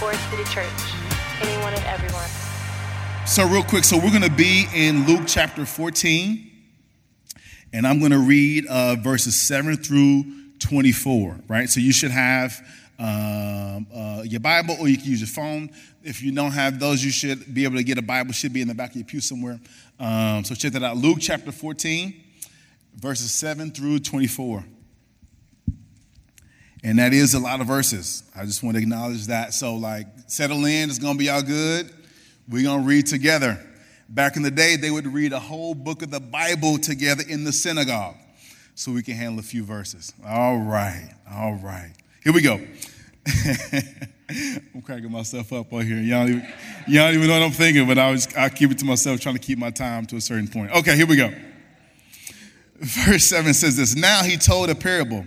Forest City Church. Anyone and everyone. So, real quick, so we're going to be in Luke chapter 14, and I'm going to read uh, verses 7 through 24, right? So, you should have um, uh, your Bible or you can use your phone. If you don't have those, you should be able to get a Bible, should be in the back of your pew somewhere. Um, so, check that out Luke chapter 14, verses 7 through 24. And that is a lot of verses. I just want to acknowledge that. So, like, settle in, it's going to be all good. We're going to read together. Back in the day, they would read a whole book of the Bible together in the synagogue. So we can handle a few verses. All right, all right. Here we go. I'm cracking myself up on here. Y'all even, y'all even know what I'm thinking, but I was, I'll keep it to myself, trying to keep my time to a certain point. Okay, here we go. Verse 7 says this Now he told a parable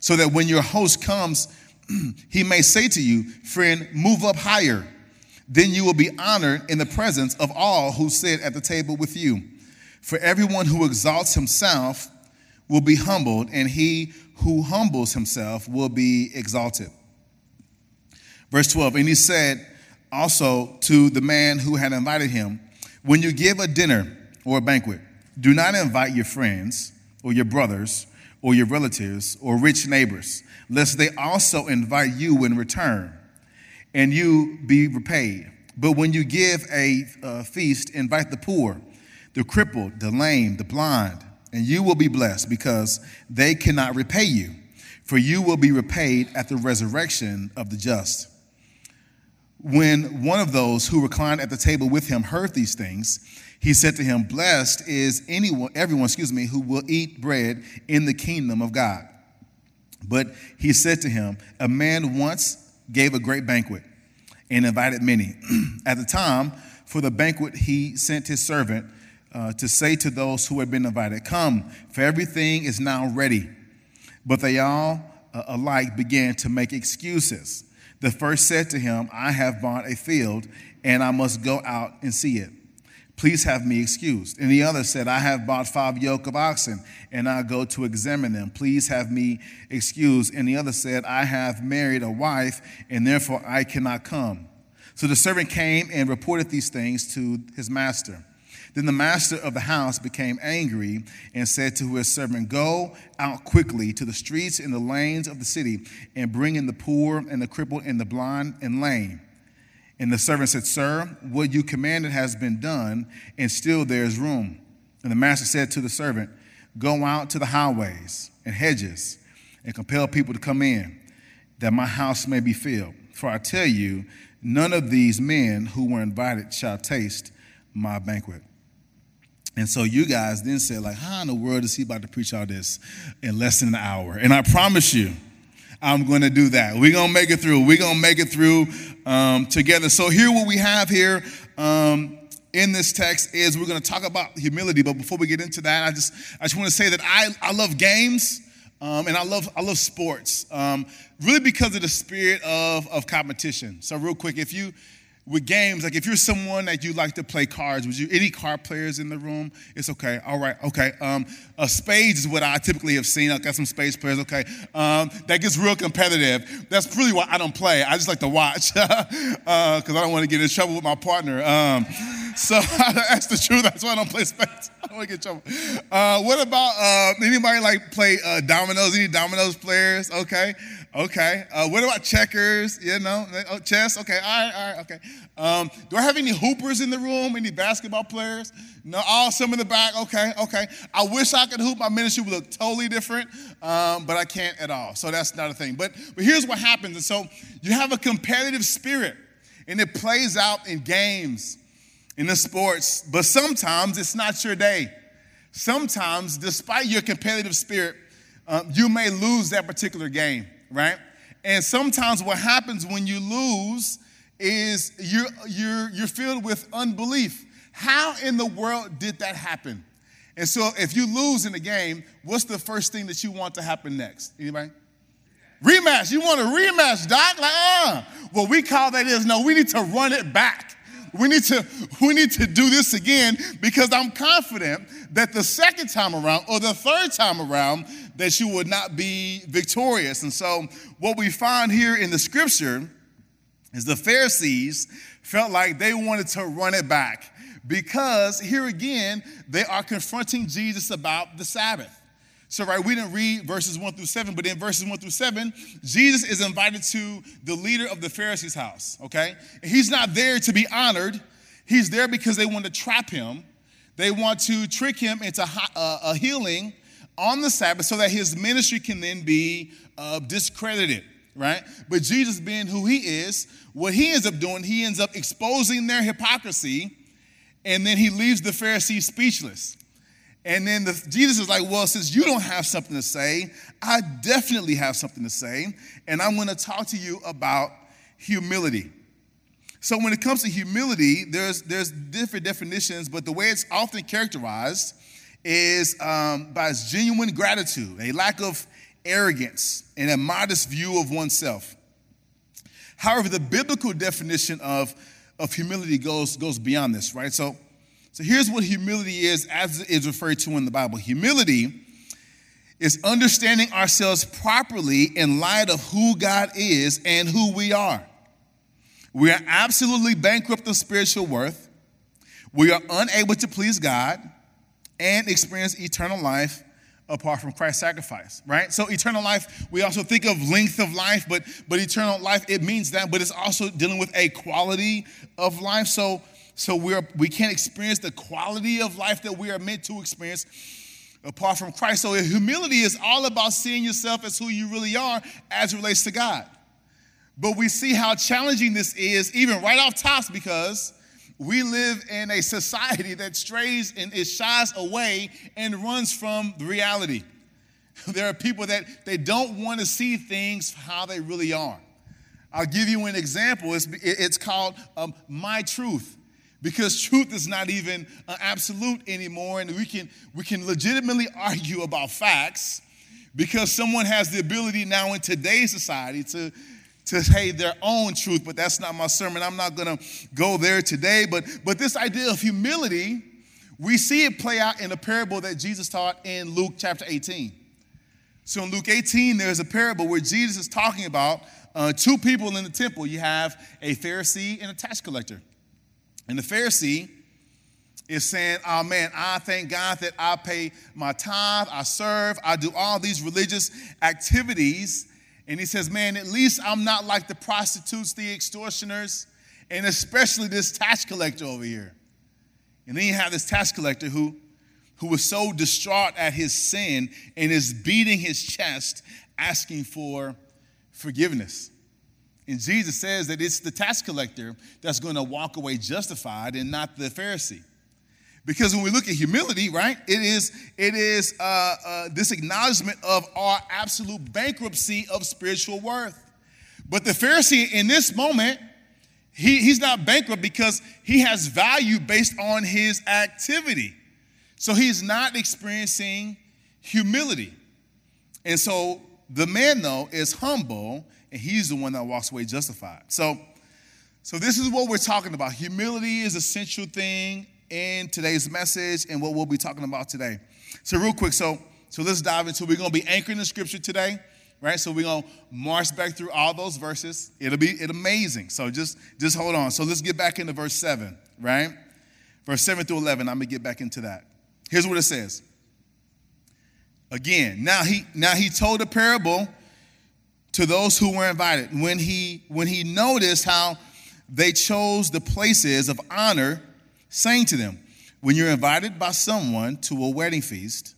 so that when your host comes, he may say to you, Friend, move up higher. Then you will be honored in the presence of all who sit at the table with you. For everyone who exalts himself will be humbled, and he who humbles himself will be exalted. Verse 12, and he said also to the man who had invited him, When you give a dinner or a banquet, do not invite your friends or your brothers or your relatives or rich neighbors, lest they also invite you in return and you be repaid. But when you give a, feast, invite the poor, the crippled, the lame, the blind, and you will be blessed because they cannot repay you, for you will be repaid at the resurrection of the just. When one of those who reclined at the table with him heard these things, he said to him, Blessed is anyone, everyone, excuse me, who will eat bread in the kingdom of God. But he said to him, A man once gave a great banquet and invited many. At the time for the banquet, he sent his servant uh, to say to those who had been invited, Come, for everything is now ready. But they all uh, alike began to make excuses. The first said to him, I have bought a field, and I must go out and see it. Please have me excused. And the other said, I have bought five yoke of oxen, and I go to examine them. Please have me excused. And the other said, I have married a wife, and therefore I cannot come. So the servant came and reported these things to his master. Then the master of the house became angry and said to his servant, Go out quickly to the streets and the lanes of the city, and bring in the poor and the crippled and the blind and lame. And the servant said, Sir, what you commanded has been done, and still there is room. And the master said to the servant, Go out to the highways and hedges and compel people to come in, that my house may be filled. For I tell you, none of these men who were invited shall taste my banquet. And so you guys then said, like, how in the world is he about to preach all this in less than an hour? And I promise you, I'm going to do that. We're going to make it through. We're going to make it through um, together. So here, what we have here um, in this text is we're going to talk about humility. But before we get into that, I just I just want to say that I I love games. Um, and I love I love sports, um, really because of the spirit of of competition. So real quick, if you with games, like if you're someone that you like to play cards, would you any card players in the room? It's okay. All right. Okay. Um, spades is what I typically have seen. I got some spades players. Okay. Um, that gets real competitive. That's really why I don't play. I just like to watch because uh, I don't want to get in trouble with my partner. Um, so that's the truth. That's why I don't play spades. I don't want to get in trouble. Uh, what about uh, anybody like play uh, dominoes? Any dominoes players? Okay. Okay. Uh, what about checkers? You know, oh, chess. Okay. All right. All right. Okay. Um, do I have any hoopers in the room? Any basketball players? No. All some in the back. Okay. Okay. I wish I could hoop. My ministry would look totally different, um, but I can't at all. So that's not a thing. But but here's what happens. And so you have a competitive spirit, and it plays out in games, in the sports. But sometimes it's not your day. Sometimes, despite your competitive spirit, um, you may lose that particular game right? And sometimes what happens when you lose is you're, you're, you're filled with unbelief. How in the world did that happen? And so if you lose in the game, what's the first thing that you want to happen next? Anybody? Rematch. You want a rematch, Doc? Like, uh. Well, we call that is no, we need to run it back. We need to we need to do this again because I'm confident that the second time around or the third time around that you would not be victorious. And so what we find here in the scripture is the Pharisees felt like they wanted to run it back because here again they are confronting Jesus about the Sabbath. So, right, we didn't read verses one through seven, but in verses one through seven, Jesus is invited to the leader of the Pharisees' house, okay? And he's not there to be honored, he's there because they want to trap him. They want to trick him into uh, a healing on the Sabbath so that his ministry can then be uh, discredited, right? But Jesus, being who he is, what he ends up doing, he ends up exposing their hypocrisy, and then he leaves the Pharisees speechless. And then the, Jesus is like, Well, since you don't have something to say, I definitely have something to say. And I'm going to talk to you about humility. So, when it comes to humility, there's, there's different definitions, but the way it's often characterized is um, by its genuine gratitude, a lack of arrogance, and a modest view of oneself. However, the biblical definition of, of humility goes, goes beyond this, right? So, so here's what humility is as it is referred to in the Bible. Humility is understanding ourselves properly in light of who God is and who we are. We are absolutely bankrupt of spiritual worth. We are unable to please God and experience eternal life apart from Christ's sacrifice, right? So eternal life, we also think of length of life, but but eternal life it means that, but it's also dealing with a quality of life. So so we're, we can't experience the quality of life that we are meant to experience apart from Christ. So humility is all about seeing yourself as who you really are as it relates to God. But we see how challenging this is, even right off tops, because we live in a society that strays and it shies away and runs from reality. There are people that they don't want to see things how they really are. I'll give you an example. It's, it's called um, My Truth because truth is not even uh, absolute anymore and we can we can legitimately argue about facts because someone has the ability now in today's society to to say their own truth but that's not my sermon. I'm not going to go there today but but this idea of humility we see it play out in a parable that jesus taught in luke chapter 18 so in luke 18 there's a parable where jesus is talking about uh, two people in the temple. You have a pharisee and a tax collector and the Pharisee is saying, Oh man, I thank God that I pay my tithe, I serve, I do all these religious activities. And he says, Man, at least I'm not like the prostitutes, the extortioners, and especially this tax collector over here. And then you have this tax collector who, who was so distraught at his sin and is beating his chest, asking for forgiveness. And Jesus says that it's the tax collector that's going to walk away justified and not the Pharisee. Because when we look at humility, right, it is, it is uh, uh, this acknowledgement of our absolute bankruptcy of spiritual worth. But the Pharisee in this moment, he, he's not bankrupt because he has value based on his activity. So he's not experiencing humility. And so the man, though, is humble and he's the one that walks away justified. So, so this is what we're talking about. Humility is a central thing in today's message and what we'll be talking about today. So, real quick, so so let's dive into. We're gonna be anchoring the scripture today, right? So we're gonna march back through all those verses. It'll be it amazing. So just just hold on. So let's get back into verse seven, right? Verse seven through eleven. I'm gonna get back into that. Here's what it says. Again, now he now he told a parable to those who were invited. When he, when he noticed how they chose the places of honor, saying to them, When you're invited by someone to a wedding feast,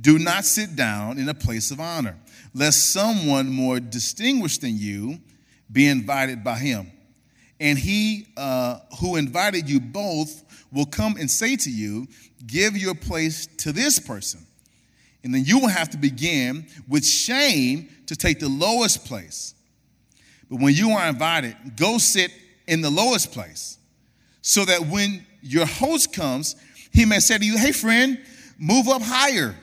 do not sit down in a place of honor, lest someone more distinguished than you be invited by him. And he uh, who invited you both will come and say to you, Give your place to this person and then you will have to begin with shame to take the lowest place. But when you are invited, go sit in the lowest place so that when your host comes, he may say to you, Hey, friend, move up higher.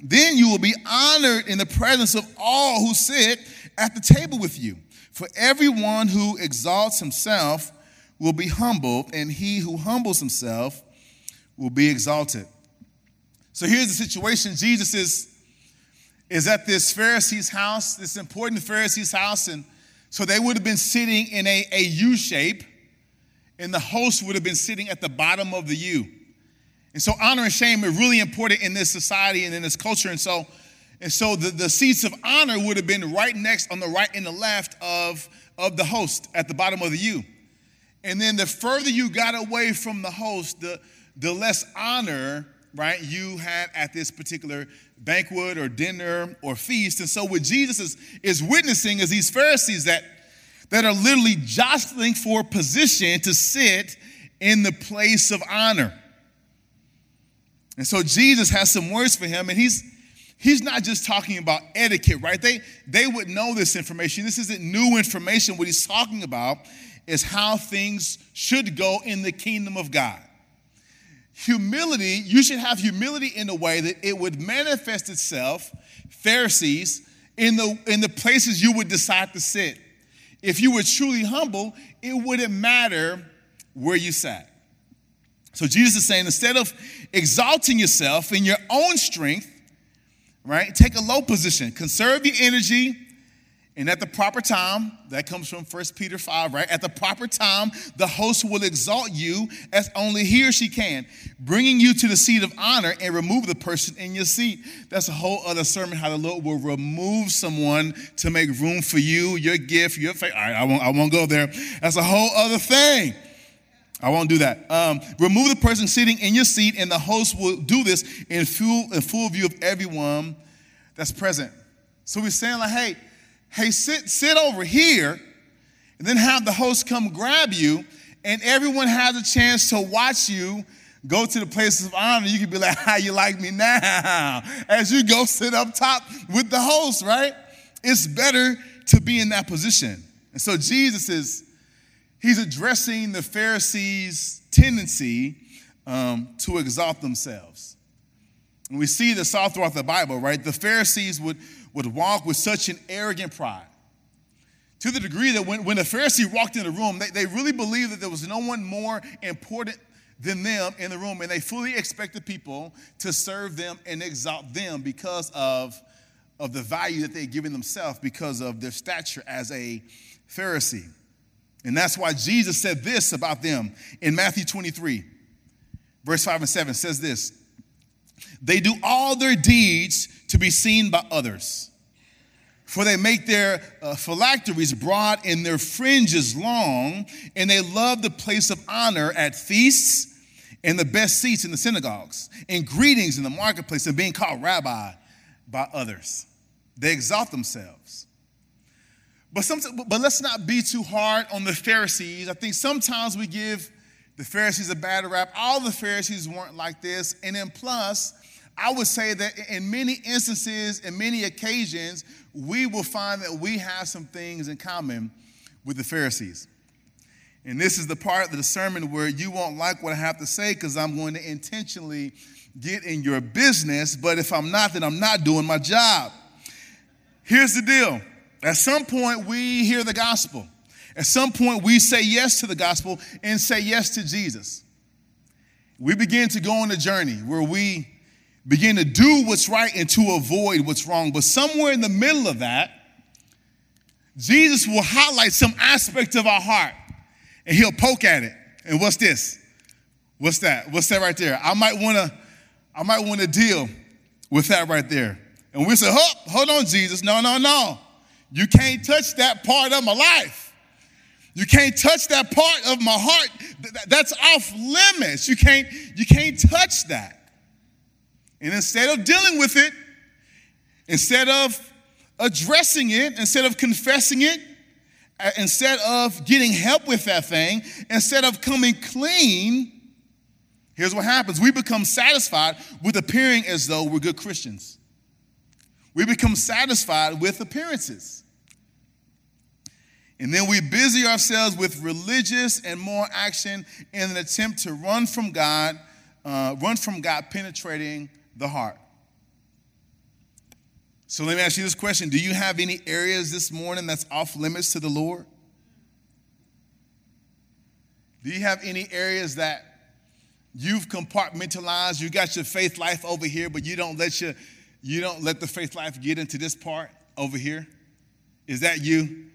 Then you will be honored in the presence of all who sit at the table with you. For everyone who exalts himself will be humbled, and he who humbles himself will be exalted. So here's the situation Jesus is, is at this Pharisee's house, this important Pharisee's house, and so they would have been sitting in a, a U shape, and the host would have been sitting at the bottom of the U. And so honor and shame are really important in this society and in this culture. And so, and so the, the seats of honor would have been right next on the right and the left of, of the host at the bottom of the U. And then the further you got away from the host, the, the less honor, right, you had at this particular banquet or dinner or feast. And so what Jesus is, is witnessing is these Pharisees that, that are literally jostling for position to sit in the place of honor. And so Jesus has some words for him, and he's he's not just talking about etiquette, right? They they would know this information. This isn't new information. What he's talking about is how things should go in the kingdom of God. Humility, you should have humility in a way that it would manifest itself, Pharisees, in the in the places you would decide to sit. If you were truly humble, it wouldn't matter where you sat. So Jesus is saying instead of exalting yourself in your own strength, right, take a low position, conserve your energy, and at the proper time, that comes from 1 Peter 5, right? At the proper time, the host will exalt you as only he or she can, bringing you to the seat of honor and remove the person in your seat. That's a whole other sermon how the Lord will remove someone to make room for you, your gift, your faith. All right, I won't, I won't go there. That's a whole other thing. I won't do that. Um, remove the person sitting in your seat, and the host will do this in full, in full view of everyone that's present. So we're saying, like, hey, hey, sit, sit over here, and then have the host come grab you, and everyone has a chance to watch you go to the places of honor. You can be like, how you like me now? As you go sit up top with the host, right? It's better to be in that position. And so Jesus is he's addressing the Pharisees' tendency um, to exalt themselves. And we see this all throughout the Bible, right? The Pharisees would, would walk with such an arrogant pride to the degree that when, when a Pharisee walked in the room, they, they really believed that there was no one more important than them in the room, and they fully expected people to serve them and exalt them because of, of the value that they had given themselves because of their stature as a Pharisee. And that's why Jesus said this about them in Matthew 23, verse 5 and 7 says this They do all their deeds to be seen by others, for they make their uh, phylacteries broad and their fringes long, and they love the place of honor at feasts and the best seats in the synagogues, and greetings in the marketplace, and being called rabbi by others. They exalt themselves. But, some, but let's not be too hard on the Pharisees. I think sometimes we give the Pharisees a bad rap. All the Pharisees weren't like this. And then, plus, I would say that in many instances, in many occasions, we will find that we have some things in common with the Pharisees. And this is the part of the sermon where you won't like what I have to say because I'm going to intentionally get in your business. But if I'm not, then I'm not doing my job. Here's the deal at some point, we hear the gospel. At some point, we say yes to the gospel and say yes to Jesus. We begin to go on a journey where we begin to do what's right and to avoid what's wrong. But somewhere in the middle of that, Jesus will highlight some aspect of our heart and he'll poke at it. And what's this? What's that? What's that right there? I might want to I might want to deal with that right there. And we say, "Hold, hold on, Jesus. No, no, no. You can't touch that part of my life. You can't touch that part of my heart. That's off limits. You can't, you can't touch that. And instead of dealing with it, instead of addressing it, instead of confessing it, uh, instead of getting help with that thing, instead of coming clean, here's what happens we become satisfied with appearing as though we're good Christians. We become satisfied with appearances. And then we busy ourselves with religious and moral action in an attempt to run from God, uh, run from God penetrating the heart. So let me ask you this question Do you have any areas this morning that's off limits to the Lord? Do you have any areas that you've compartmentalized? You got your faith life over here, but you don't let your you don't let the faith life get into this part over here? Is that you?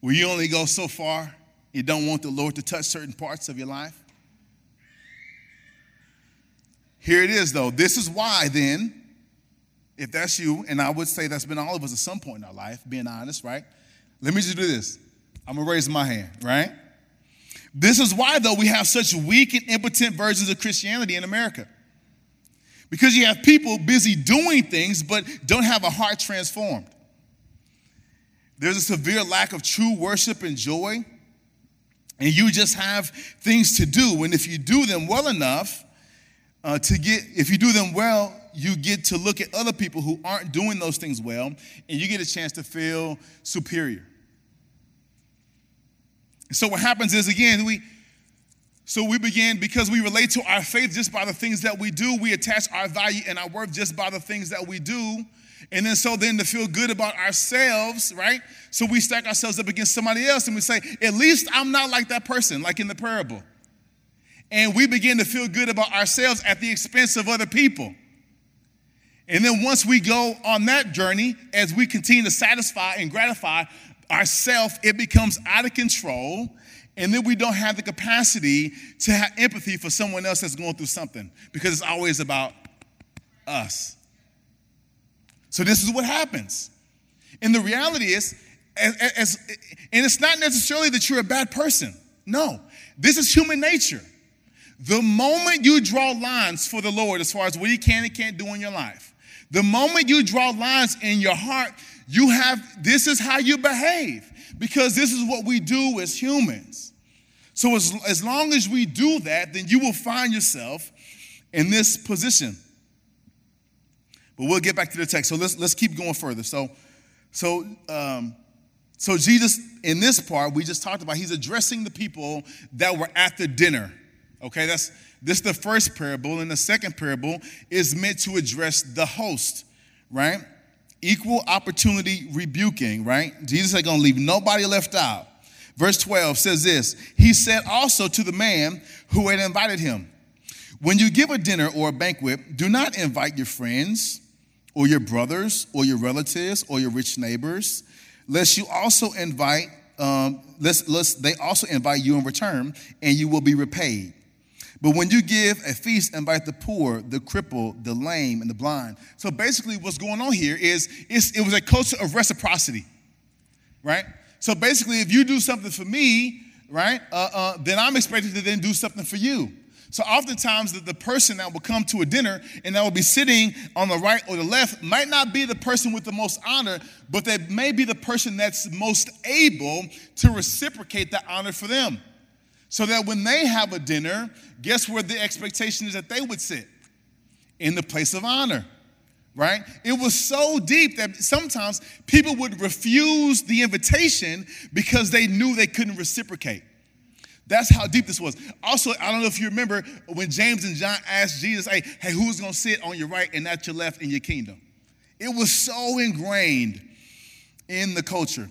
Where you only go so far? You don't want the Lord to touch certain parts of your life? Here it is, though. This is why, then, if that's you, and I would say that's been all of us at some point in our life, being honest, right? Let me just do this. I'm gonna raise my hand, right? This is why, though, we have such weak and impotent versions of Christianity in America. Because you have people busy doing things but don't have a heart transformed. There's a severe lack of true worship and joy, and you just have things to do. And if you do them well enough, uh, to get, if you do them well, you get to look at other people who aren't doing those things well, and you get a chance to feel superior. So what happens is again, we so we begin because we relate to our faith just by the things that we do. We attach our value and our worth just by the things that we do. And then so then to feel good about ourselves, right? So we stack ourselves up against somebody else and we say, at least I'm not like that person, like in the parable. And we begin to feel good about ourselves at the expense of other people. And then once we go on that journey, as we continue to satisfy and gratify ourself, it becomes out of control. And then we don't have the capacity to have empathy for someone else that's going through something because it's always about us. So this is what happens. And the reality is, as, as, and it's not necessarily that you're a bad person. No, this is human nature. The moment you draw lines for the Lord as far as what He can and can't do in your life, the moment you draw lines in your heart, you have this is how you behave because this is what we do as humans. So, as, as long as we do that, then you will find yourself in this position. But we'll get back to the text. So let's let's keep going further. So, so um, so Jesus in this part we just talked about, he's addressing the people that were at the dinner. Okay, that's this the first parable, and the second parable is meant to address the host, right? Equal opportunity rebuking, right? Jesus ain't gonna leave nobody left out. Verse 12 says this He said also to the man who had invited him, When you give a dinner or a banquet, do not invite your friends or your brothers or your relatives or your rich neighbors, lest you also invite, um, lest, lest they also invite you in return, and you will be repaid. But when you give a feast, invite the poor, the crippled, the lame, and the blind. So basically, what's going on here is it was a culture of reciprocity, right? So basically, if you do something for me, right, uh, uh, then I'm expected to then do something for you. So oftentimes, the, the person that will come to a dinner and that will be sitting on the right or the left might not be the person with the most honor, but they may be the person that's most able to reciprocate that honor for them. So that when they have a dinner, guess where the expectation is that they would sit? In the place of honor, right? It was so deep that sometimes people would refuse the invitation because they knew they couldn't reciprocate. That's how deep this was. Also, I don't know if you remember when James and John asked Jesus, hey, hey who's gonna sit on your right and at your left in your kingdom? It was so ingrained in the culture.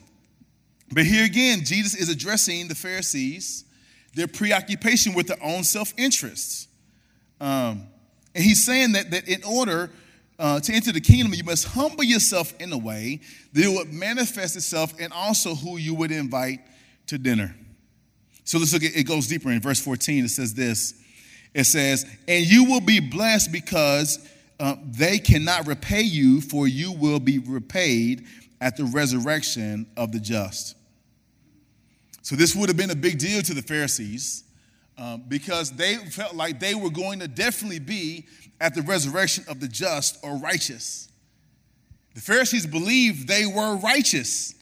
But here again, Jesus is addressing the Pharisees their preoccupation with their own self interests. Um, and he's saying that, that in order uh, to enter the kingdom, you must humble yourself in a way that it would manifest itself and also who you would invite to dinner. So let's look at it goes deeper in verse 14. It says this it says, And you will be blessed because uh, they cannot repay you, for you will be repaid at the resurrection of the just. So this would have been a big deal to the Pharisees um, because they felt like they were going to definitely be at the resurrection of the just or righteous. The Pharisees believed they were righteous,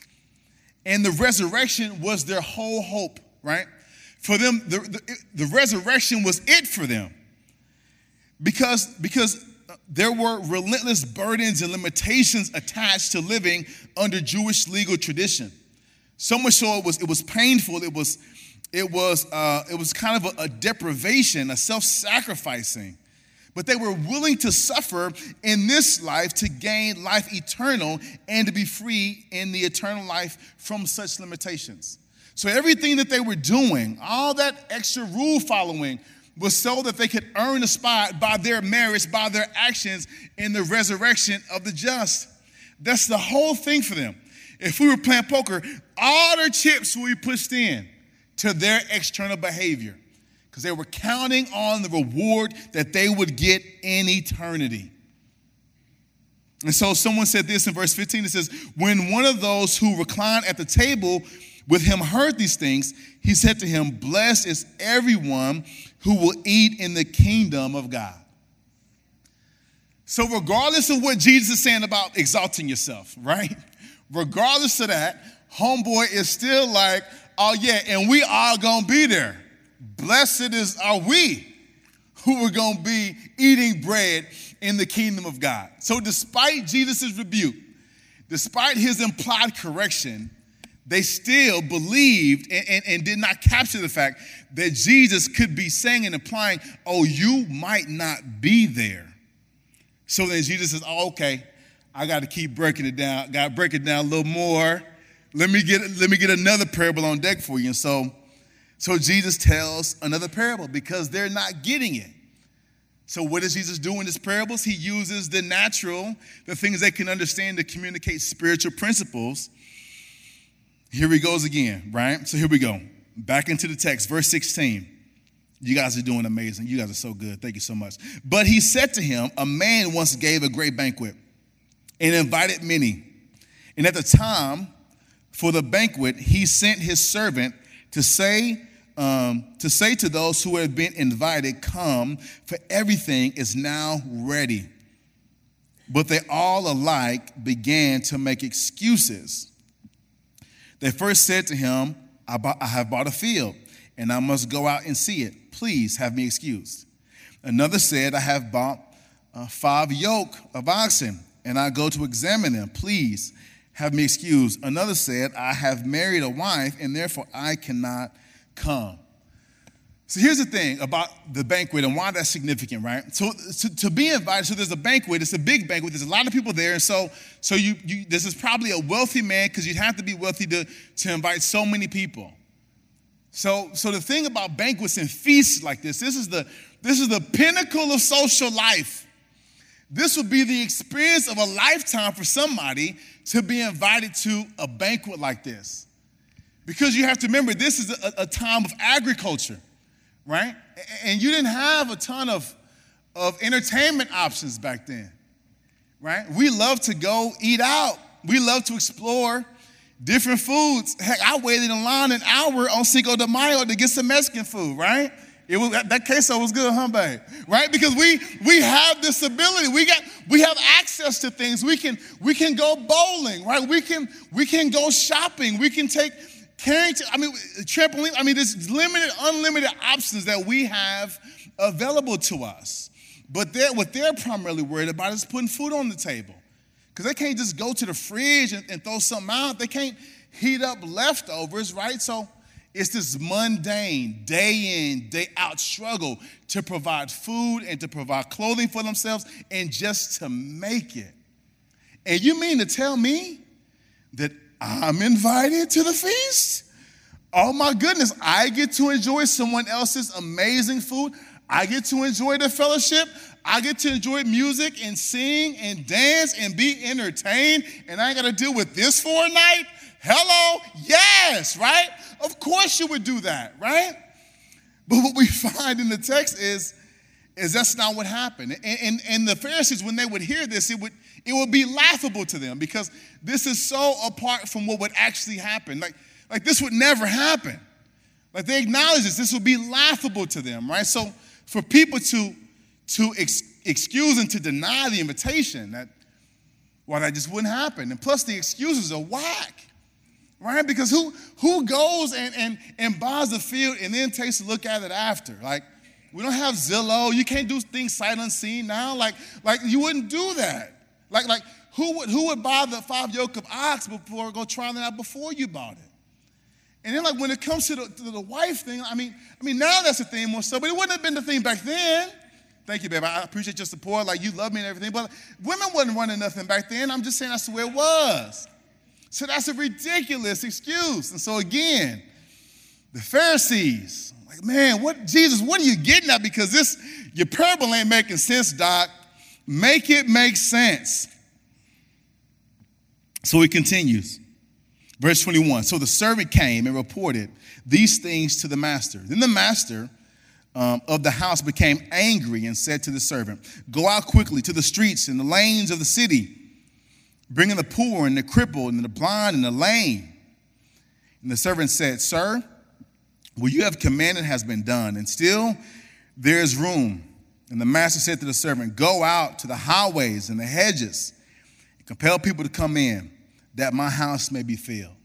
and the resurrection was their whole hope, right? For them, the, the, the resurrection was it for them because, because there were relentless burdens and limitations attached to living under Jewish legal tradition. So much so it was, it was painful. It was, it was, uh, it was kind of a, a deprivation, a self sacrificing. But they were willing to suffer in this life to gain life eternal and to be free in the eternal life from such limitations. So everything that they were doing, all that extra rule following, was so that they could earn a spot by their merits, by their actions in the resurrection of the just. That's the whole thing for them. If we were playing poker, all their chips will be pushed in to their external behavior because they were counting on the reward that they would get in eternity. And so someone said this in verse 15 it says, When one of those who reclined at the table with him heard these things, he said to him, Blessed is everyone who will eat in the kingdom of God. So, regardless of what Jesus is saying about exalting yourself, right? Regardless of that, homeboy is still like, oh yeah, and we are gonna be there. Blessed is are we who are gonna be eating bread in the kingdom of God. So, despite Jesus' rebuke, despite his implied correction, they still believed and, and, and, did not capture the fact that Jesus could be saying and implying, oh, you might not be there. So then Jesus says, oh, okay, I got to keep breaking it down. Got to break it down a little more. Let me get let me get another parable on deck for you. And so, so Jesus tells another parable because they're not getting it. So what does Jesus do in his parables? He uses the natural, the things they can understand to communicate spiritual principles here he goes again, right? So here we go. Back into the text, verse 16. You guys are doing amazing. You guys are so good. Thank you so much. But he said to him, A man once gave a great banquet and invited many. And at the time for the banquet, he sent his servant to say, um, to say to those who had been invited, Come, for everything is now ready. But they all alike began to make excuses. They first said to him, I, bought, I have bought a field, and I must go out and see it. Please have me excused. Another said, I have bought uh, five yoke of oxen, and I go to examine them. Please have me excused. Another said, I have married a wife, and therefore I cannot come. So here's the thing about the banquet and why that's significant, right? So to, to, be invited, so there's a banquet, it's a big banquet, there's a lot of people there, and so so you, you this is probably a wealthy man because you'd have to be wealthy to, to invite so many people. So so the thing about banquets and feasts like this, this is the this is the pinnacle of social life. This would be the experience of a lifetime for somebody to be invited to a banquet like this. Because you have to remember, this is a, a time of agriculture right? And you didn't have a ton of, of entertainment options back then, right? We love to go eat out. We love to explore different foods. Heck, I waited in line an hour on Cinco de Mayo to get some Mexican food, right? It was that queso was good, huh, babe? Right? Because we we have this ability. We got we have access to things. We can we can go bowling, right? We can we can go shopping. We can take I mean, trampoline, I mean, there's limited, unlimited options that we have available to us. But they're, what they're primarily worried about is putting food on the table. Because they can't just go to the fridge and, and throw something out. They can't heat up leftovers, right? So it's this mundane, day in, day out struggle to provide food and to provide clothing for themselves and just to make it. And you mean to tell me that I'm invited to the feast. Oh my goodness, I get to enjoy someone else's amazing food. I get to enjoy the fellowship. I get to enjoy music and sing and dance and be entertained. And I got to deal with this for a night. Hello? Yes, right? Of course you would do that, right? But what we find in the text is, is that's not what happened. And, and, and the Pharisees, when they would hear this, it would, it would be laughable to them because this is so apart from what would actually happen. Like, like this would never happen. Like they acknowledge this, this would be laughable to them, right? So for people to, to ex- excuse and to deny the invitation, that well, that just wouldn't happen. And plus the excuses are whack. Right? Because who who goes and, and, and buys the field and then takes a look at it after? Like, we don't have Zillow. You can't do things sight unseen now. Like, like you wouldn't do that. Like, like who would who would buy the five yoke of ox before go try it out before you bought it? And then, like, when it comes to the, to the wife thing, I mean, I mean, now that's a thing more so, but it wouldn't have been the thing back then. Thank you, babe. I appreciate your support. Like, you love me and everything. But women wasn't running nothing back then. I'm just saying that's the way it was. So that's a ridiculous excuse. And so, again, the Pharisees, like, man, what, Jesus, what are you getting at? Because this, your parable ain't making sense, Doc. Make it make sense. So he continues. Verse 21 So the servant came and reported these things to the master. Then the master um, of the house became angry and said to the servant, Go out quickly to the streets and the lanes of the city, bringing the poor and the crippled and the blind and the lame. And the servant said, Sir, what you have commanded has been done, and still there is room. And the master said to the servant, Go out to the highways and the hedges and compel people to come in, that my house may be filled.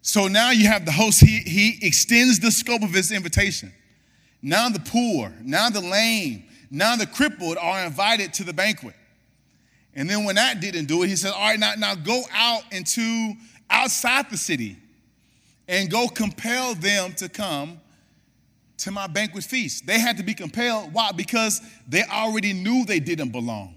So now you have the host, he, he extends the scope of his invitation. Now the poor, now the lame, now the crippled are invited to the banquet. And then when that didn't do it, he said, All right, now, now go out into outside the city and go compel them to come to my banquet feast. They had to be compelled. Why? Because they already knew they didn't belong.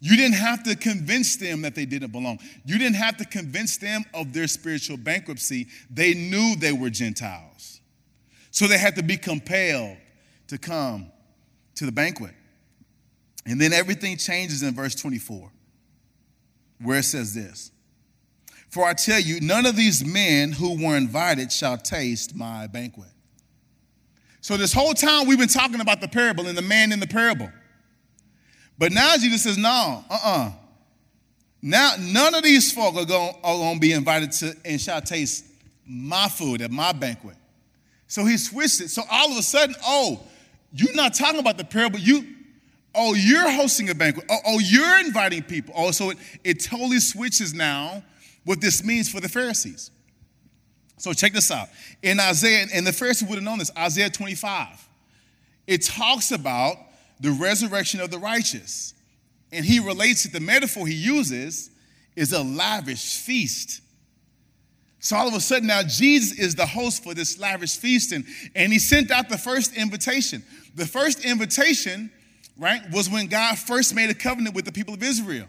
You didn't have to convince them that they didn't belong. You didn't have to convince them of their spiritual bankruptcy. They knew they were Gentiles. So they had to be compelled to come to the banquet. And then everything changes in verse 24, where it says this For I tell you, none of these men who were invited shall taste my banquet. So this whole time we've been talking about the parable and the man in the parable. But now Jesus says, no, uh-uh. Now none of these folk are going, are going to be invited to and shall taste my food at my banquet. So he switched it. So all of a sudden, oh, you're not talking about the parable. You, oh, you're hosting a banquet. Oh, oh you're inviting people. Oh, so it, it totally switches now what this means for the Pharisees. So check this out. In Isaiah, and the Pharisees would have known this, Isaiah 25, it talks about the resurrection of the righteous. And he relates it, the metaphor he uses is a lavish feast. So all of a sudden now Jesus is the host for this lavish feast, and, and he sent out the first invitation. The first invitation, right, was when God first made a covenant with the people of Israel,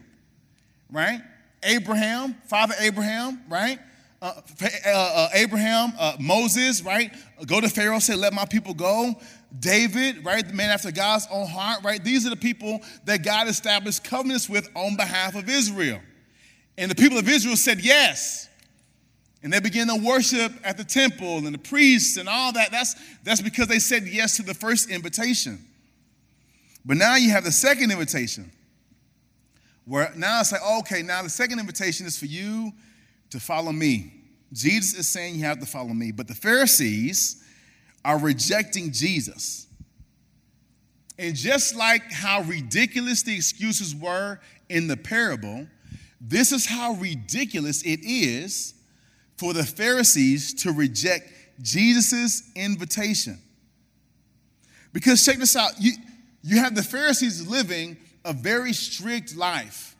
right? Abraham, Father Abraham, right? Uh, uh, uh, Abraham, uh, Moses, right? Go to Pharaoh, say, let my people go. David, right? The man after God's own heart, right? These are the people that God established covenants with on behalf of Israel. And the people of Israel said yes. And they began to worship at the temple and the priests and all that. That's, that's because they said yes to the first invitation. But now you have the second invitation. Where now it's like, okay, now the second invitation is for you to follow me. Jesus is saying you have to follow me. But the Pharisees are rejecting Jesus. And just like how ridiculous the excuses were in the parable, this is how ridiculous it is for the Pharisees to reject Jesus' invitation. Because check this out you, you have the Pharisees living a very strict life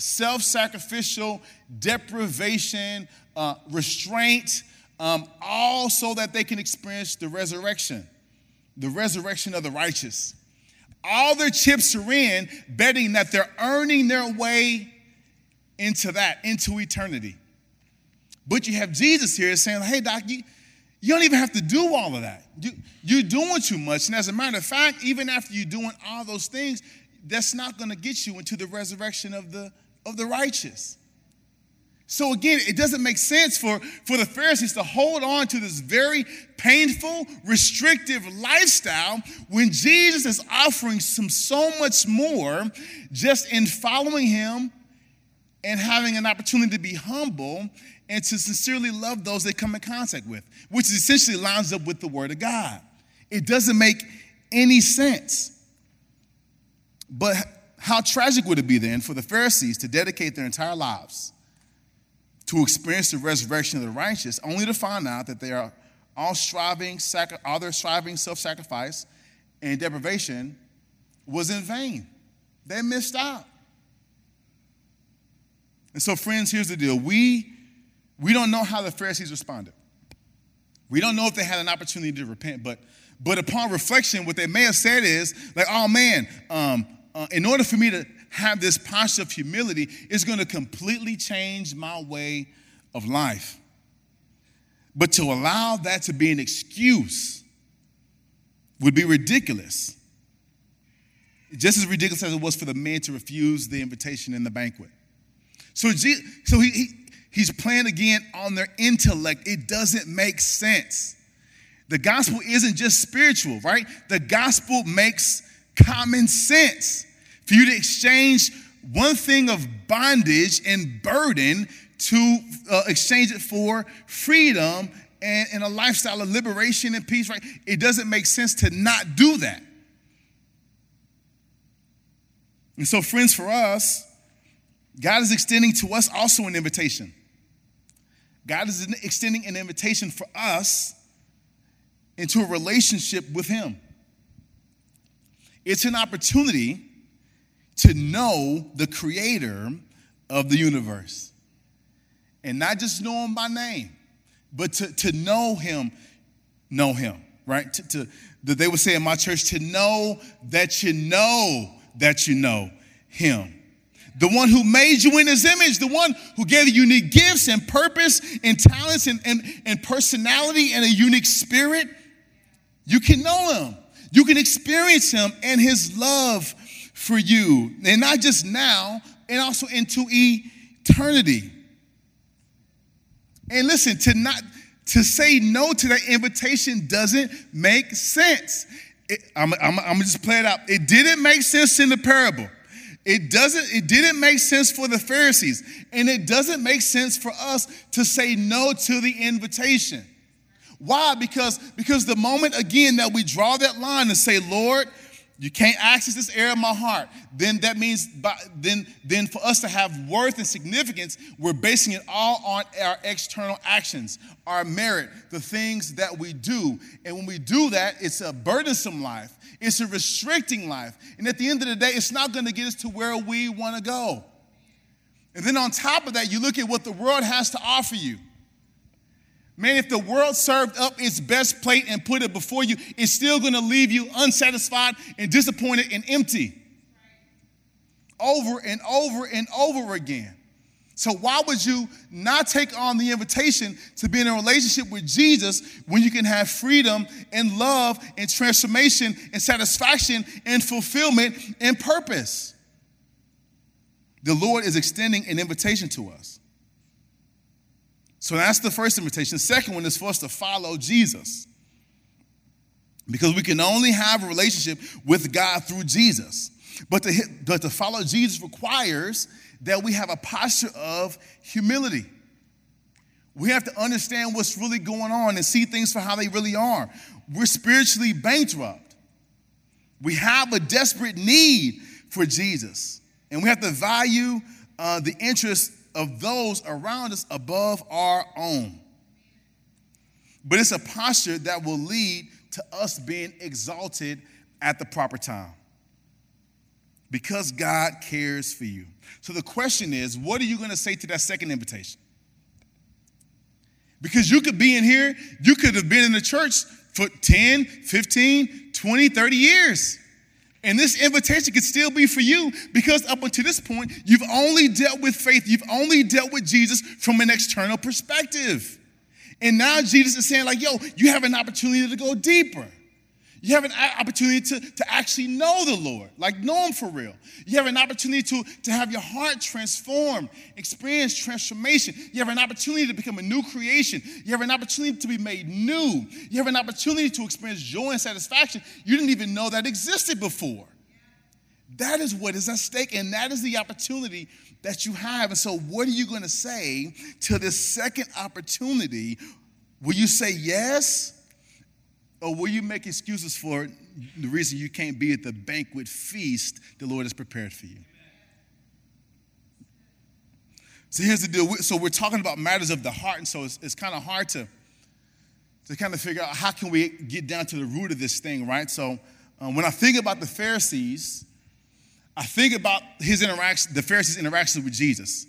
self sacrificial, deprivation, uh, restraint, um, all so that they can experience the resurrection, the resurrection of the righteous. All their chips are in, betting that they're earning their way into that, into eternity. But you have Jesus here saying, hey, Doc, you, you don't even have to do all of that. You, you're doing too much. And as a matter of fact, even after you're doing all those things, that's not going to get you into the resurrection of the, of the righteous. So again, it doesn't make sense for, for the Pharisees to hold on to this very painful, restrictive lifestyle when Jesus is offering some so much more just in following him and having an opportunity to be humble and to sincerely love those they come in contact with, which essentially lines up with the Word of God. It doesn't make any sense. But how tragic would it be then for the Pharisees to dedicate their entire lives to experience the resurrection of the righteous, only to find out that they are all striving, all their striving, self-sacrifice, and deprivation was in vain. They missed out. And so, friends, here's the deal. We, we don't know how the Pharisees responded. We don't know if they had an opportunity to repent, but but upon reflection, what they may have said is like, "Oh man, um, uh, in order for me to have this posture of humility, it's going to completely change my way of life." But to allow that to be an excuse would be ridiculous. Just as ridiculous as it was for the man to refuse the invitation in the banquet. So, so he, he, he's playing again on their intellect. It doesn't make sense. The gospel isn't just spiritual, right? The gospel makes common sense. For you to exchange one thing of bondage and burden to uh, exchange it for freedom and, and a lifestyle of liberation and peace, right? It doesn't make sense to not do that. And so, friends, for us, God is extending to us also an invitation. God is extending an invitation for us into a relationship with Him. It's an opportunity to know the Creator of the universe. And not just know Him by name, but to, to know Him, know Him, right? To, to, that they would say in my church, to know that you know that you know Him the one who made you in his image, the one who gave you unique gifts and purpose and talents and, and, and personality and a unique spirit, you can know him. You can experience him and his love for you. And not just now, and also into eternity. And listen, to not to say no to that invitation doesn't make sense. It, I'm, I'm, I'm gonna just play it out. It didn't make sense in the parable. It doesn't, it didn't make sense for the Pharisees, and it doesn't make sense for us to say no to the invitation. Why? Because, because the moment again that we draw that line and say, Lord, you can't access this area of my heart, then that means by, then, then for us to have worth and significance, we're basing it all on our external actions, our merit, the things that we do. And when we do that, it's a burdensome life. It's a restricting life. And at the end of the day, it's not going to get us to where we want to go. And then on top of that, you look at what the world has to offer you. Man, if the world served up its best plate and put it before you, it's still going to leave you unsatisfied and disappointed and empty. Over and over and over again. So, why would you not take on the invitation to be in a relationship with Jesus when you can have freedom and love and transformation and satisfaction and fulfillment and purpose? The Lord is extending an invitation to us. So, that's the first invitation. Second one is for us to follow Jesus. Because we can only have a relationship with God through Jesus. But to, but to follow Jesus requires that we have a posture of humility. We have to understand what's really going on and see things for how they really are. We're spiritually bankrupt. We have a desperate need for Jesus, and we have to value uh, the interests of those around us above our own. But it's a posture that will lead to us being exalted at the proper time because God cares for you. So the question is, what are you going to say to that second invitation? Because you could be in here, you could have been in the church for 10, 15, 20, 30 years. And this invitation could still be for you because up until this point, you've only dealt with faith, you've only dealt with Jesus from an external perspective. And now Jesus is saying, like, yo, you have an opportunity to go deeper. You have an opportunity to, to actually know the Lord, like know Him for real. You have an opportunity to, to have your heart transformed, experience transformation. You have an opportunity to become a new creation. You have an opportunity to be made new. You have an opportunity to experience joy and satisfaction you didn't even know that existed before. That is what is at stake, and that is the opportunity that you have. And so, what are you going to say to this second opportunity? Will you say yes? Or will you make excuses for the reason you can't be at the banquet feast the Lord has prepared for you? So here's the deal. So we're talking about matters of the heart, and so it's, it's kind of hard to, to kind of figure out how can we get down to the root of this thing, right? So um, when I think about the Pharisees, I think about his interaction, the Pharisees' interactions with Jesus.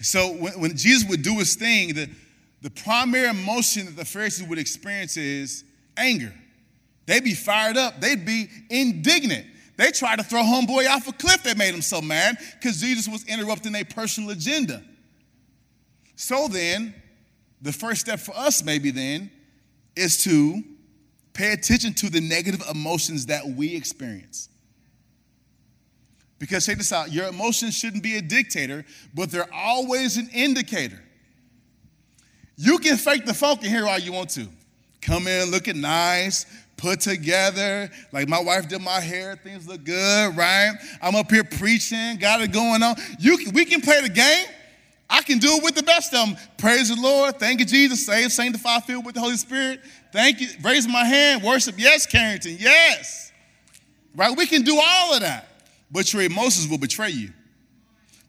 So when, when Jesus would do his thing, the, the primary emotion that the Pharisees would experience is anger. They'd be fired up, they'd be indignant. They tried to throw homeboy off a cliff that made him so mad because Jesus was interrupting their personal agenda. So then, the first step for us, maybe then, is to pay attention to the negative emotions that we experience. Because check this out your emotions shouldn't be a dictator, but they're always an indicator. You can fake the funk in here all you want to. Come in looking nice, put together. Like my wife did my hair, things look good, right? I'm up here preaching, got it going on. You, we can play the game. I can do it with the best of them. Praise the Lord. Thank you, Jesus. Saved, sanctified, filled with the Holy Spirit. Thank you. Raise my hand. Worship. Yes, Carrington. Yes. Right? We can do all of that. But your emotions will betray you.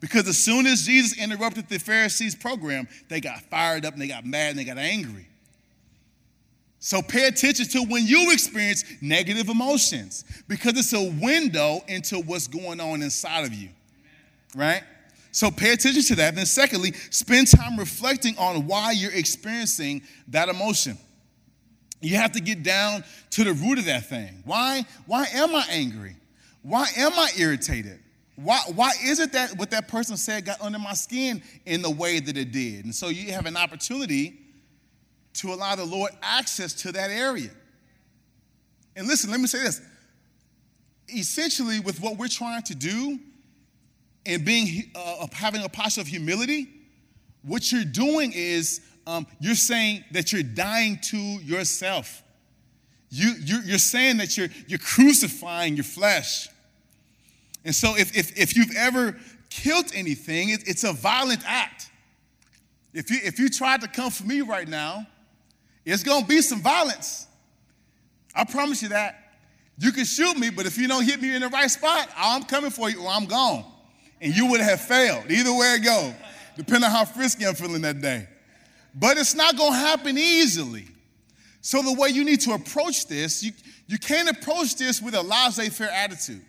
Because as soon as Jesus interrupted the Pharisees' program, they got fired up and they got mad and they got angry. So pay attention to when you experience negative emotions because it's a window into what's going on inside of you. Right? So pay attention to that. Then, secondly, spend time reflecting on why you're experiencing that emotion. You have to get down to the root of that thing. Why, why am I angry? Why am I irritated? Why, why is it that what that person said got under my skin in the way that it did? And so you have an opportunity to allow the Lord access to that area. And listen, let me say this. Essentially, with what we're trying to do and being uh, having a posture of humility, what you're doing is um, you're saying that you're dying to yourself. You, you're, you're saying that you're, you're crucifying your flesh. And so, if, if, if you've ever killed anything, it, it's a violent act. If you, if you tried to come for me right now, it's gonna be some violence. I promise you that. You can shoot me, but if you don't hit me in the right spot, I'm coming for you or I'm gone. And you would have failed, either way it go, depending on how frisky I'm feeling that day. But it's not gonna happen easily. So the way you need to approach this, you, you can't approach this with a laissez-faire attitude.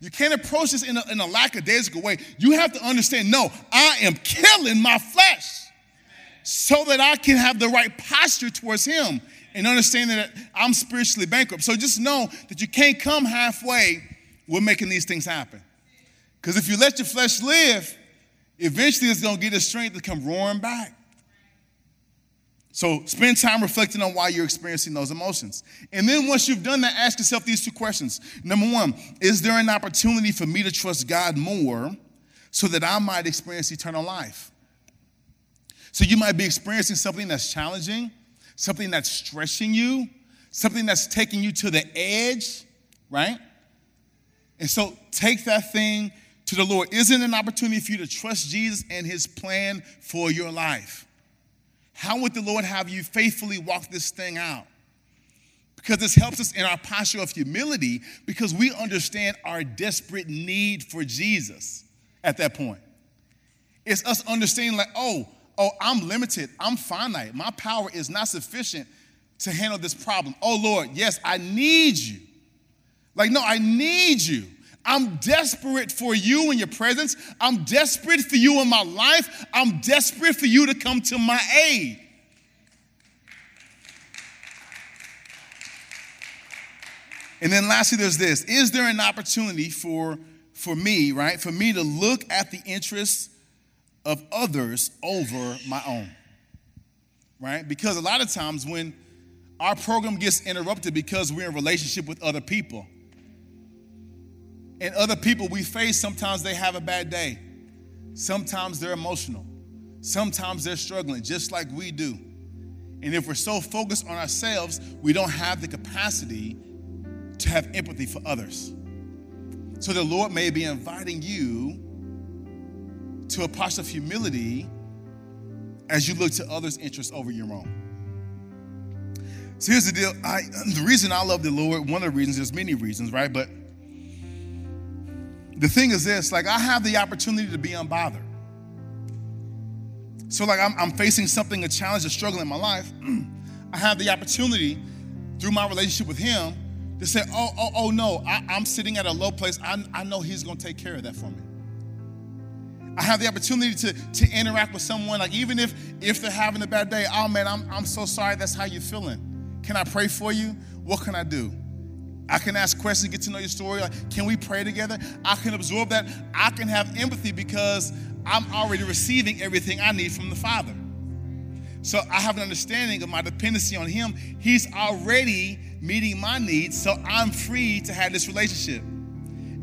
You can't approach this in a, in a lackadaisical way. You have to understand no, I am killing my flesh so that I can have the right posture towards Him and understand that I'm spiritually bankrupt. So just know that you can't come halfway with making these things happen. Because if you let your flesh live, eventually it's going to get the strength to come roaring back. So spend time reflecting on why you're experiencing those emotions. And then once you've done that, ask yourself these two questions. Number one, is there an opportunity for me to trust God more so that I might experience eternal life? So you might be experiencing something that's challenging, something that's stretching you, something that's taking you to the edge, right? And so take that thing to the Lord. Isn't an opportunity for you to trust Jesus and his plan for your life? How would the Lord have you faithfully walk this thing out? Because this helps us in our posture of humility because we understand our desperate need for Jesus at that point. It's us understanding, like, oh, oh, I'm limited, I'm finite, my power is not sufficient to handle this problem. Oh, Lord, yes, I need you. Like, no, I need you. I'm desperate for you in your presence. I'm desperate for you in my life. I'm desperate for you to come to my aid. And then lastly, there's this Is there an opportunity for, for me, right, for me to look at the interests of others over my own? Right? Because a lot of times when our program gets interrupted because we're in relationship with other people, and other people we face, sometimes they have a bad day. Sometimes they're emotional. Sometimes they're struggling, just like we do. And if we're so focused on ourselves, we don't have the capacity to have empathy for others. So the Lord may be inviting you to a posture of humility as you look to others' interests over your own. So here's the deal. I, the reason I love the Lord, one of the reasons, there's many reasons, right? But the thing is this like, I have the opportunity to be unbothered. So, like, I'm, I'm facing something, a challenge, a struggle in my life. I have the opportunity through my relationship with Him to say, oh, oh, oh no, I, am sitting at a low place. I, I know He's going to take care of that for me. I have the opportunity to, to interact with someone, like even if if they're having a bad day, oh man, I'm, I'm so sorry that's how you're feeling. Can I pray for you? What can I do? I can ask questions, get to know your story. Like, can we pray together? I can absorb that. I can have empathy because I'm already receiving everything I need from the Father. So I have an understanding of my dependency on Him. He's already meeting my needs, so I'm free to have this relationship.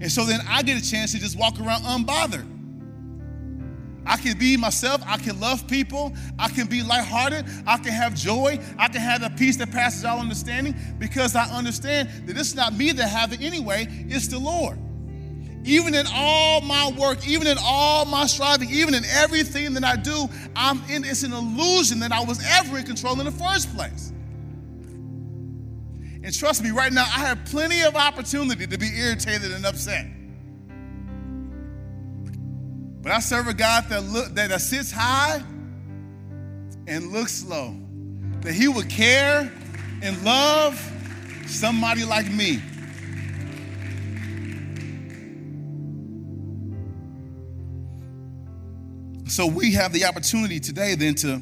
And so then I get a chance to just walk around unbothered. I can be myself. I can love people. I can be lighthearted. I can have joy. I can have a peace that passes all understanding because I understand that it's not me that have it anyway, it's the Lord. Even in all my work, even in all my striving, even in everything that I do, I'm in it's an illusion that I was ever in control in the first place. And trust me, right now, I have plenty of opportunity to be irritated and upset. But I serve a God that, look, that sits high and looks low. That He would care and love somebody like me. So we have the opportunity today then to,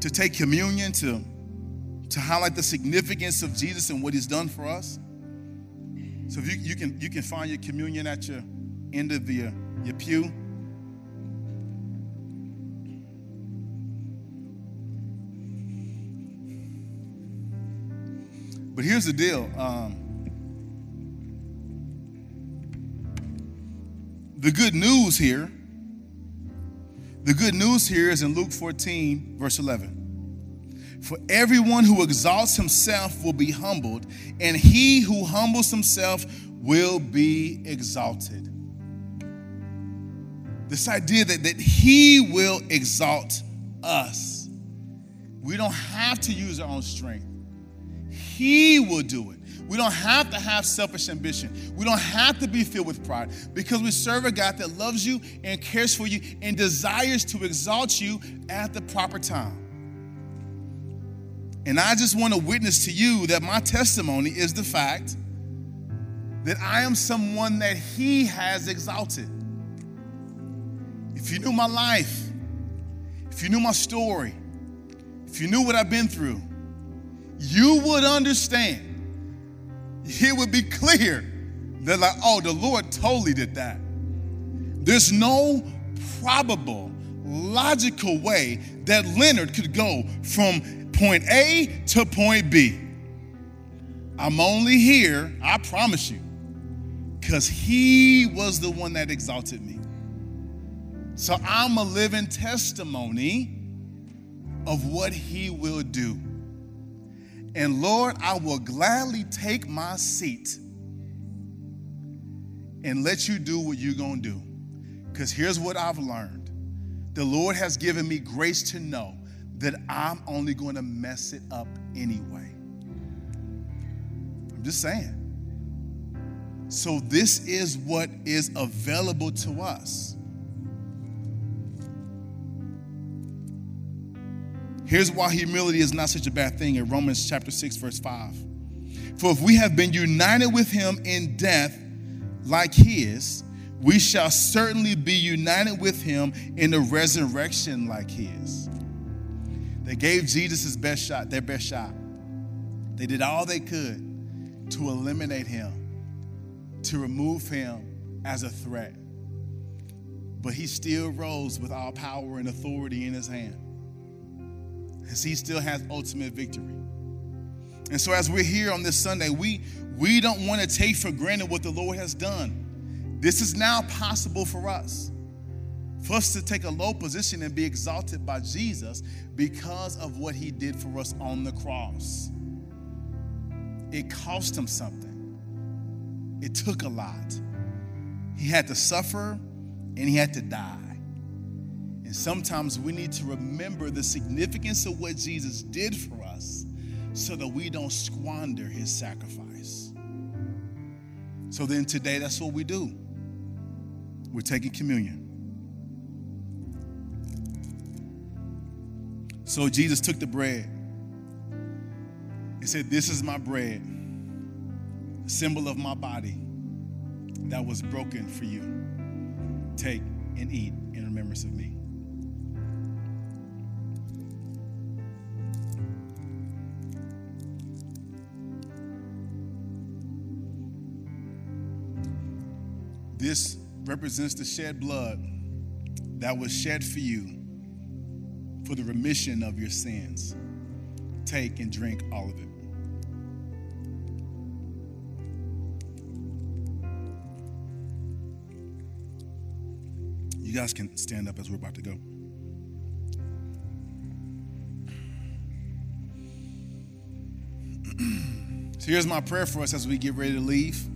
to take communion, to, to highlight the significance of Jesus and what he's done for us. So if you, you can you can find your communion at your end of the uh, your pew. But here's the deal. Um, the good news here, the good news here is in Luke 14, verse 11. For everyone who exalts himself will be humbled, and he who humbles himself will be exalted. This idea that, that He will exalt us. We don't have to use our own strength, He will do it. We don't have to have selfish ambition. We don't have to be filled with pride because we serve a God that loves you and cares for you and desires to exalt you at the proper time. And I just want to witness to you that my testimony is the fact that I am someone that He has exalted. If you knew my life, if you knew my story, if you knew what I've been through, you would understand. It would be clear that, like, oh, the Lord totally did that. There's no probable, logical way that Leonard could go from point A to point B. I'm only here, I promise you, because he was the one that exalted me. So I'm a living testimony of what he will do. And Lord, I will gladly take my seat and let you do what you're going to do. Because here's what I've learned the Lord has given me grace to know that I'm only going to mess it up anyway. I'm just saying. So, this is what is available to us. Here's why humility is not such a bad thing in Romans chapter 6, verse 5. For if we have been united with him in death like his, we shall certainly be united with him in the resurrection like his. They gave Jesus his best shot, their best shot. They did all they could to eliminate him, to remove him as a threat. But he still rose with all power and authority in his hand because he still has ultimate victory. And so as we're here on this Sunday, we we don't want to take for granted what the Lord has done. This is now possible for us. For us to take a low position and be exalted by Jesus because of what he did for us on the cross. It cost him something. It took a lot. He had to suffer and he had to die. And sometimes we need to remember the significance of what Jesus did for us so that we don't squander his sacrifice. So then today, that's what we do. We're taking communion. So Jesus took the bread and said, This is my bread, symbol of my body that was broken for you. Take and eat in remembrance of me. This represents the shed blood that was shed for you for the remission of your sins. Take and drink all of it. You guys can stand up as we're about to go. so here's my prayer for us as we get ready to leave.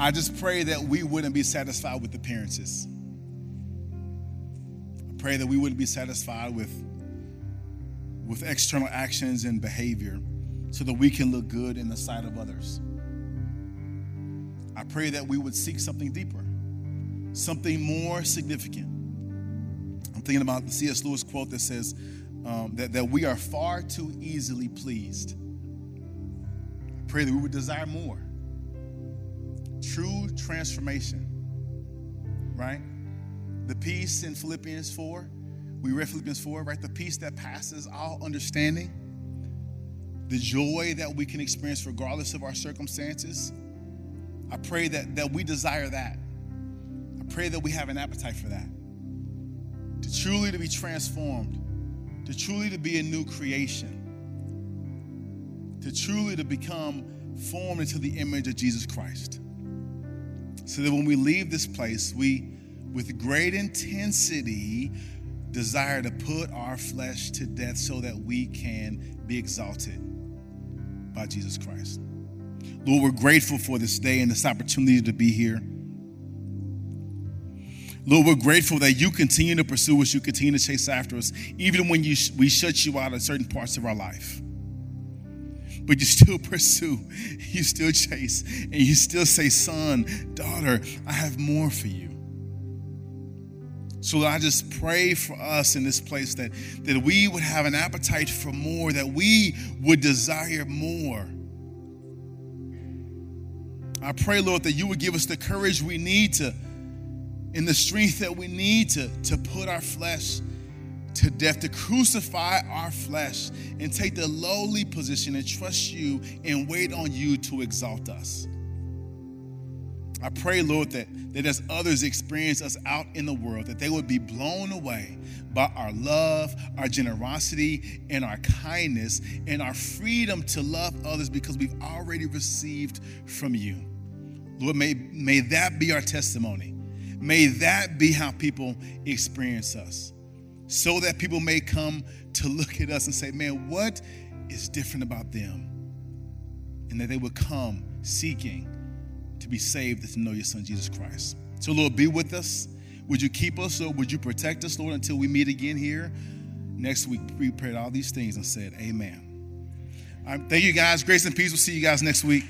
I just pray that we wouldn't be satisfied with appearances. I pray that we wouldn't be satisfied with, with external actions and behavior so that we can look good in the sight of others. I pray that we would seek something deeper, something more significant. I'm thinking about the C.S. Lewis quote that says um, that, that we are far too easily pleased. I pray that we would desire more true transformation, right? The peace in Philippians 4, we read Philippians 4, right? The peace that passes all understanding, the joy that we can experience regardless of our circumstances. I pray that, that we desire that. I pray that we have an appetite for that. To truly to be transformed, to truly to be a new creation, to truly to become formed into the image of Jesus Christ so that when we leave this place, we, with great intensity, desire to put our flesh to death so that we can be exalted by Jesus Christ. Lord, we're grateful for this day and this opportunity to be here. Lord, we're grateful that you continue to pursue us, you continue to chase after us, even when you, we shut you out of certain parts of our life but you still pursue, you still chase, and you still say, Son, daughter, I have more for you. So I just pray for us in this place that, that we would have an appetite for more, that we would desire more. I pray, Lord, that you would give us the courage we need to, and the strength that we need to, to put our flesh to death, to crucify our flesh and take the lowly position and trust you and wait on you to exalt us. I pray, Lord, that, that as others experience us out in the world, that they would be blown away by our love, our generosity, and our kindness, and our freedom to love others because we've already received from you. Lord, may, may that be our testimony. May that be how people experience us so that people may come to look at us and say, man, what is different about them? And that they would come seeking to be saved and to know your son, Jesus Christ. So, Lord, be with us. Would you keep us or would you protect us, Lord, until we meet again here? Next week, we prayed all these things and said, Amen. All right, thank you guys. Grace and peace. We'll see you guys next week.